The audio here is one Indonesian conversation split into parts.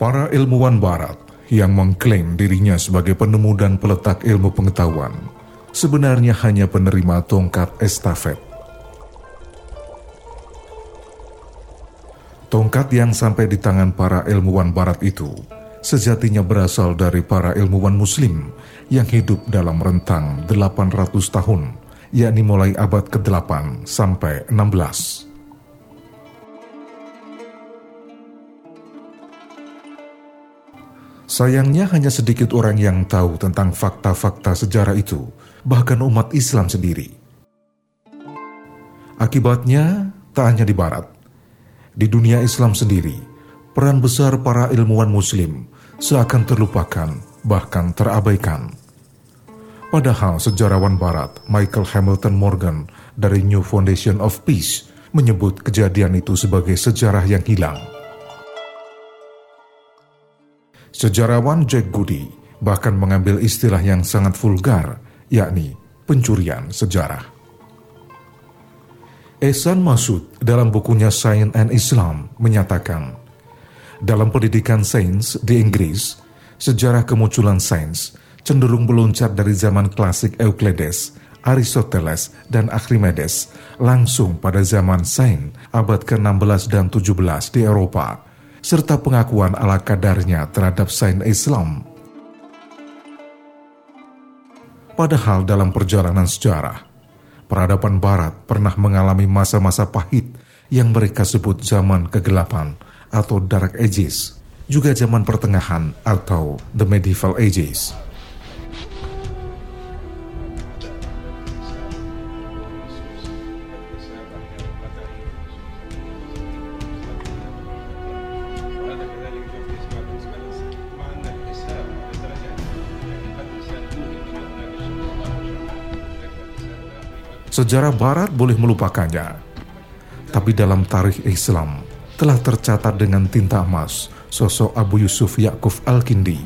Para ilmuwan barat yang mengklaim dirinya sebagai penemu dan peletak ilmu pengetahuan sebenarnya hanya penerima tongkat estafet. Tongkat yang sampai di tangan para ilmuwan barat itu sejatinya berasal dari para ilmuwan muslim yang hidup dalam rentang 800 tahun, yakni mulai abad ke-8 sampai 16. Sayangnya hanya sedikit orang yang tahu tentang fakta-fakta sejarah itu, bahkan umat Islam sendiri. Akibatnya, tak hanya di barat, di dunia Islam sendiri, peran besar para ilmuwan muslim seakan terlupakan, bahkan terabaikan. Padahal sejarawan barat Michael Hamilton Morgan dari New Foundation of Peace menyebut kejadian itu sebagai sejarah yang hilang. Sejarawan Jack Goody bahkan mengambil istilah yang sangat vulgar, yakni pencurian sejarah. Ehsan Masud dalam bukunya Science and Islam menyatakan, dalam pendidikan sains di Inggris, sejarah kemunculan sains cenderung meloncat dari zaman klasik Euclides, Aristoteles, dan Archimedes langsung pada zaman sains abad ke-16 dan 17 di Eropa serta pengakuan ala kadarnya terhadap sains Islam. Padahal dalam perjalanan sejarah, peradaban barat pernah mengalami masa-masa pahit yang mereka sebut zaman kegelapan atau Dark Ages, juga zaman pertengahan atau The Medieval Ages. Sejarah Barat boleh melupakannya, tapi dalam tarikh Islam telah tercatat dengan tinta emas sosok Abu Yusuf Yakuf Al-Kindi.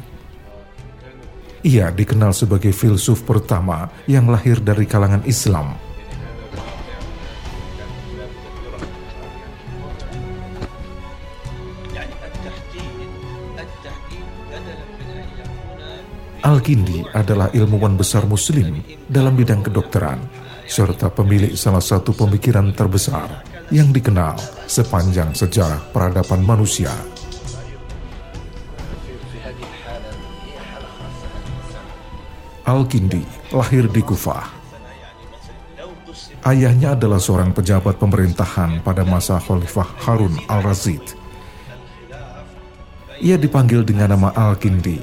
Ia dikenal sebagai filsuf pertama yang lahir dari kalangan Islam. Al-Kindi adalah ilmuwan besar muslim dalam bidang kedokteran serta pemilik salah satu pemikiran terbesar yang dikenal sepanjang sejarah peradaban manusia. Al-Kindi lahir di Kufah. Ayahnya adalah seorang pejabat pemerintahan pada masa Khalifah Harun al-Razid. Ia dipanggil dengan nama Al-Kindi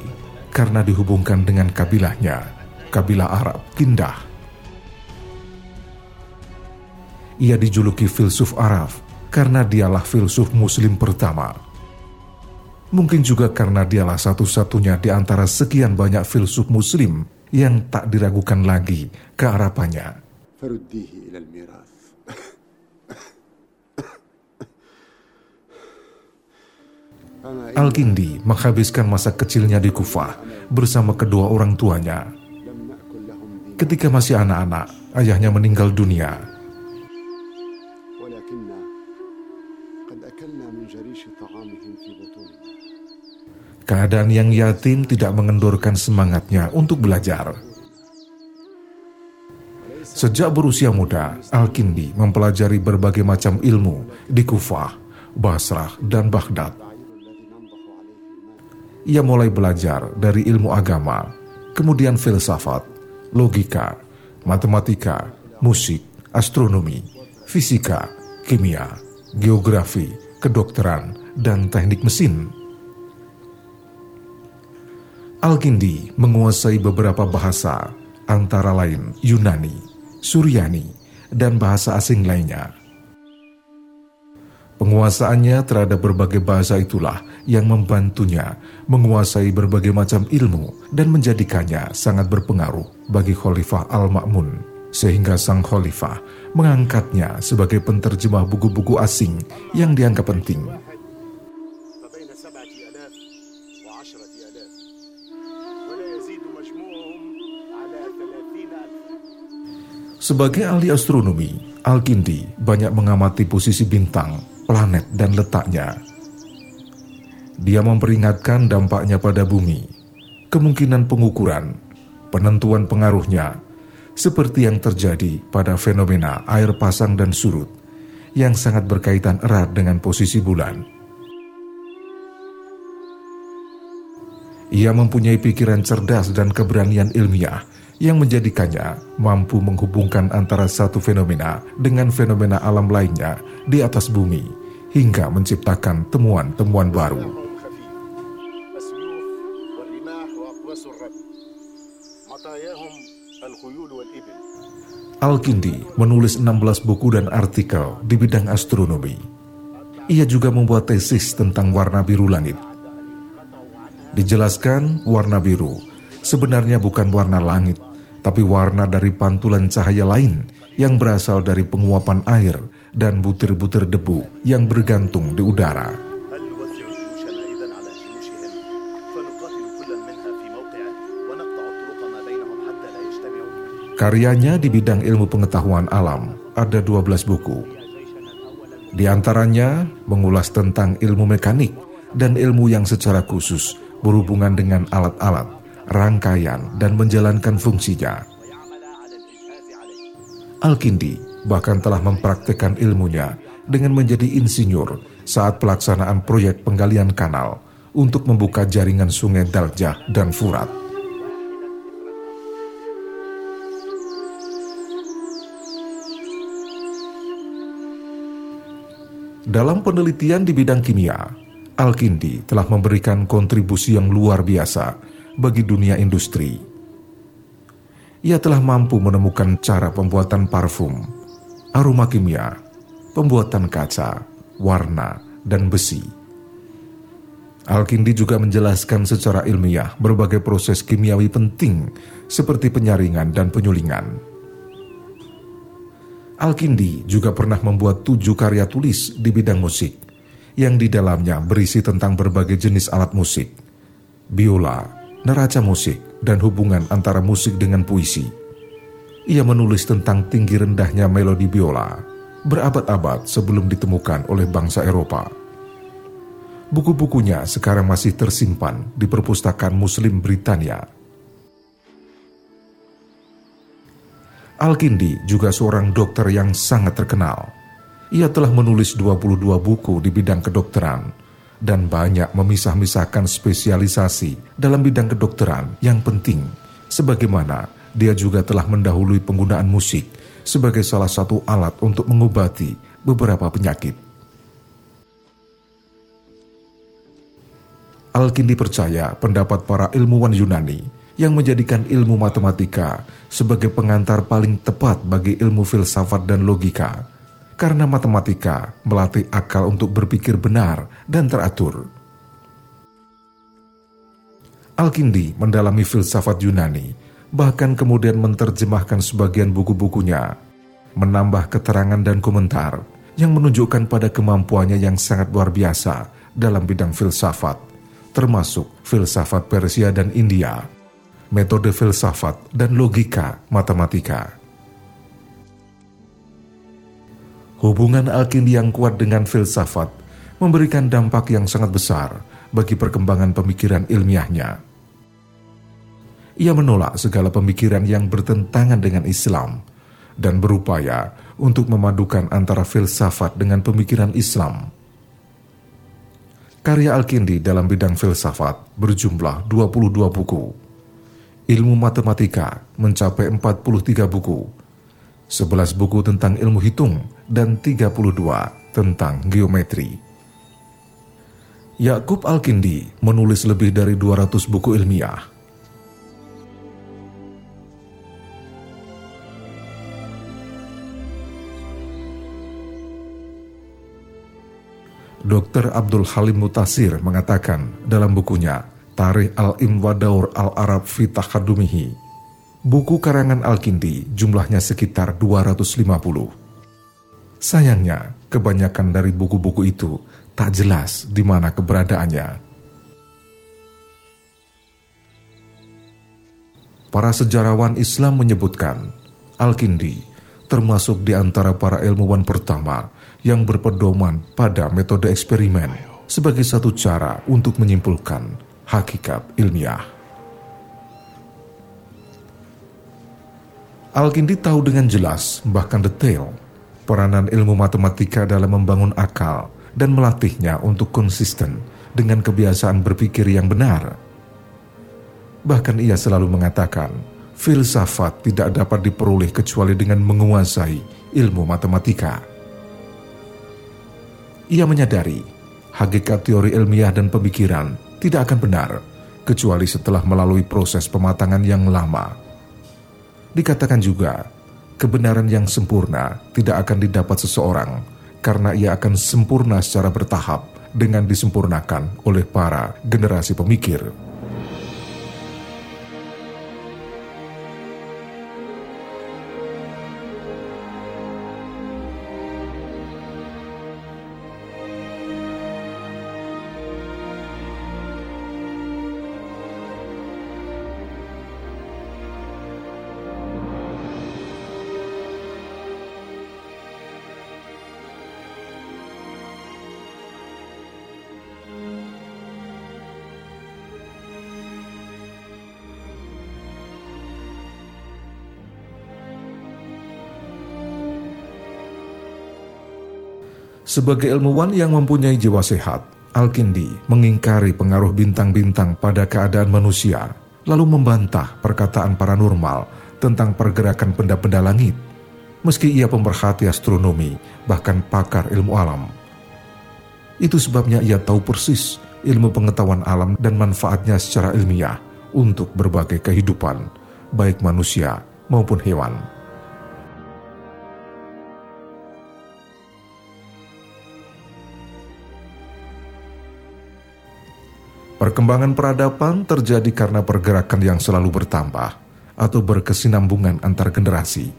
karena dihubungkan dengan kabilahnya, kabilah Arab Kindah ia dijuluki filsuf Arab karena dialah filsuf muslim pertama. Mungkin juga karena dialah satu-satunya di antara sekian banyak filsuf muslim yang tak diragukan lagi kearapannya. Al-Kindi menghabiskan masa kecilnya di Kufah bersama kedua orang tuanya. Ketika masih anak-anak, ayahnya meninggal dunia Keadaan yang yatim tidak mengendorkan semangatnya untuk belajar. Sejak berusia muda, Al-Kindi mempelajari berbagai macam ilmu di Kufah, Basrah, dan Baghdad. Ia mulai belajar dari ilmu agama, kemudian filsafat, logika, matematika, musik, astronomi, fisika, kimia, geografi, kedokteran, dan teknik mesin. Al-Kindi menguasai beberapa bahasa, antara lain Yunani, Suryani, dan bahasa asing lainnya. Penguasaannya terhadap berbagai bahasa itulah yang membantunya menguasai berbagai macam ilmu dan menjadikannya sangat berpengaruh bagi Khalifah Al-Ma'mun, sehingga sang Khalifah mengangkatnya sebagai penterjemah buku-buku asing yang dianggap penting Sebagai ahli astronomi, Al-Kindi banyak mengamati posisi bintang, planet, dan letaknya. Dia memperingatkan dampaknya pada bumi, kemungkinan pengukuran, penentuan pengaruhnya, seperti yang terjadi pada fenomena air pasang dan surut yang sangat berkaitan erat dengan posisi bulan. Ia mempunyai pikiran cerdas dan keberanian ilmiah yang menjadikannya mampu menghubungkan antara satu fenomena dengan fenomena alam lainnya di atas bumi hingga menciptakan temuan-temuan baru. Al-Kindi menulis 16 buku dan artikel di bidang astronomi. Ia juga membuat tesis tentang warna biru langit. Dijelaskan warna biru sebenarnya bukan warna langit, tapi warna dari pantulan cahaya lain yang berasal dari penguapan air dan butir-butir debu yang bergantung di udara. Karyanya di bidang ilmu pengetahuan alam ada 12 buku. Di antaranya mengulas tentang ilmu mekanik dan ilmu yang secara khusus berhubungan dengan alat-alat, rangkaian, dan menjalankan fungsinya. Al-Kindi bahkan telah mempraktekkan ilmunya dengan menjadi insinyur saat pelaksanaan proyek penggalian kanal untuk membuka jaringan sungai Daljah dan Furat. Dalam penelitian di bidang kimia, Al-Kindi telah memberikan kontribusi yang luar biasa bagi dunia industri. Ia telah mampu menemukan cara pembuatan parfum, aroma kimia, pembuatan kaca, warna, dan besi. Al-Kindi juga menjelaskan secara ilmiah berbagai proses kimiawi penting seperti penyaringan dan penyulingan. Al-Kindi juga pernah membuat tujuh karya tulis di bidang musik, yang di dalamnya berisi tentang berbagai jenis alat musik, biola, neraca musik, dan hubungan antara musik dengan puisi. Ia menulis tentang tinggi rendahnya melodi biola, berabad-abad sebelum ditemukan oleh bangsa Eropa. Buku-bukunya sekarang masih tersimpan di perpustakaan Muslim Britania Al-Kindi juga seorang dokter yang sangat terkenal. Ia telah menulis 22 buku di bidang kedokteran dan banyak memisah-misahkan spesialisasi dalam bidang kedokteran yang penting, sebagaimana dia juga telah mendahului penggunaan musik sebagai salah satu alat untuk mengobati beberapa penyakit. Al-Kindi percaya pendapat para ilmuwan Yunani yang menjadikan ilmu matematika sebagai pengantar paling tepat bagi ilmu filsafat dan logika, karena matematika melatih akal untuk berpikir benar dan teratur. Al-Kindi mendalami filsafat Yunani, bahkan kemudian menerjemahkan sebagian buku-bukunya, menambah keterangan dan komentar yang menunjukkan pada kemampuannya yang sangat luar biasa dalam bidang filsafat, termasuk filsafat Persia dan India metode filsafat, dan logika matematika. Hubungan Alkindi yang kuat dengan filsafat memberikan dampak yang sangat besar bagi perkembangan pemikiran ilmiahnya. Ia menolak segala pemikiran yang bertentangan dengan Islam dan berupaya untuk memadukan antara filsafat dengan pemikiran Islam. Karya Al-Kindi dalam bidang filsafat berjumlah 22 buku ilmu matematika mencapai 43 buku, 11 buku tentang ilmu hitung, dan 32 tentang geometri. Yakub Al-Kindi menulis lebih dari 200 buku ilmiah. Dr. Abdul Halim Mutasir mengatakan dalam bukunya Tarikh Al-Imwadaur Al-Arab fi Takhadumihi. Buku karangan Al-Kindi jumlahnya sekitar 250. Sayangnya, kebanyakan dari buku-buku itu tak jelas di mana keberadaannya. Para sejarawan Islam menyebutkan Al-Kindi termasuk di antara para ilmuwan pertama yang berpedoman pada metode eksperimen sebagai satu cara untuk menyimpulkan hakikat ilmiah. Al-Kindi tahu dengan jelas, bahkan detail, peranan ilmu matematika dalam membangun akal dan melatihnya untuk konsisten dengan kebiasaan berpikir yang benar. Bahkan ia selalu mengatakan, filsafat tidak dapat diperoleh kecuali dengan menguasai ilmu matematika. Ia menyadari hakikat teori ilmiah dan pemikiran tidak akan benar kecuali setelah melalui proses pematangan yang lama. Dikatakan juga, kebenaran yang sempurna tidak akan didapat seseorang karena ia akan sempurna secara bertahap dengan disempurnakan oleh para generasi pemikir. Sebagai ilmuwan yang mempunyai jiwa sehat, Al-Kindi mengingkari pengaruh bintang-bintang pada keadaan manusia, lalu membantah perkataan paranormal tentang pergerakan benda-benda langit. Meski ia pemerhati astronomi, bahkan pakar ilmu alam. Itu sebabnya ia tahu persis ilmu pengetahuan alam dan manfaatnya secara ilmiah untuk berbagai kehidupan, baik manusia maupun hewan. Perkembangan peradaban terjadi karena pergerakan yang selalu bertambah atau berkesinambungan antar generasi.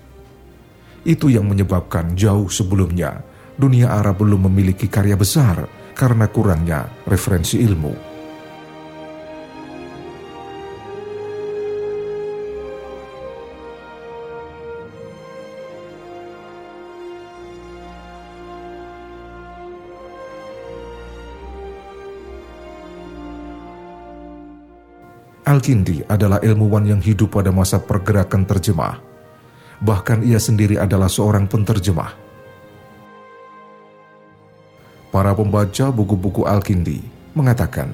Itu yang menyebabkan jauh sebelumnya dunia Arab belum memiliki karya besar karena kurangnya referensi ilmu. Al-Kindi adalah ilmuwan yang hidup pada masa pergerakan terjemah. Bahkan ia sendiri adalah seorang penterjemah. Para pembaca buku-buku Al-Kindi mengatakan,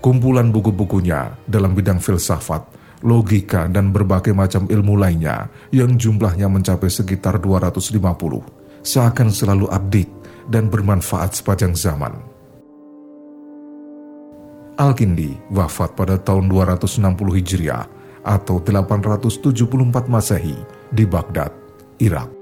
kumpulan buku-bukunya dalam bidang filsafat, logika, dan berbagai macam ilmu lainnya yang jumlahnya mencapai sekitar 250, seakan selalu update dan bermanfaat sepanjang zaman. Al-Kindi wafat pada tahun 260 Hijriah atau 874 Masehi di Baghdad, Irak.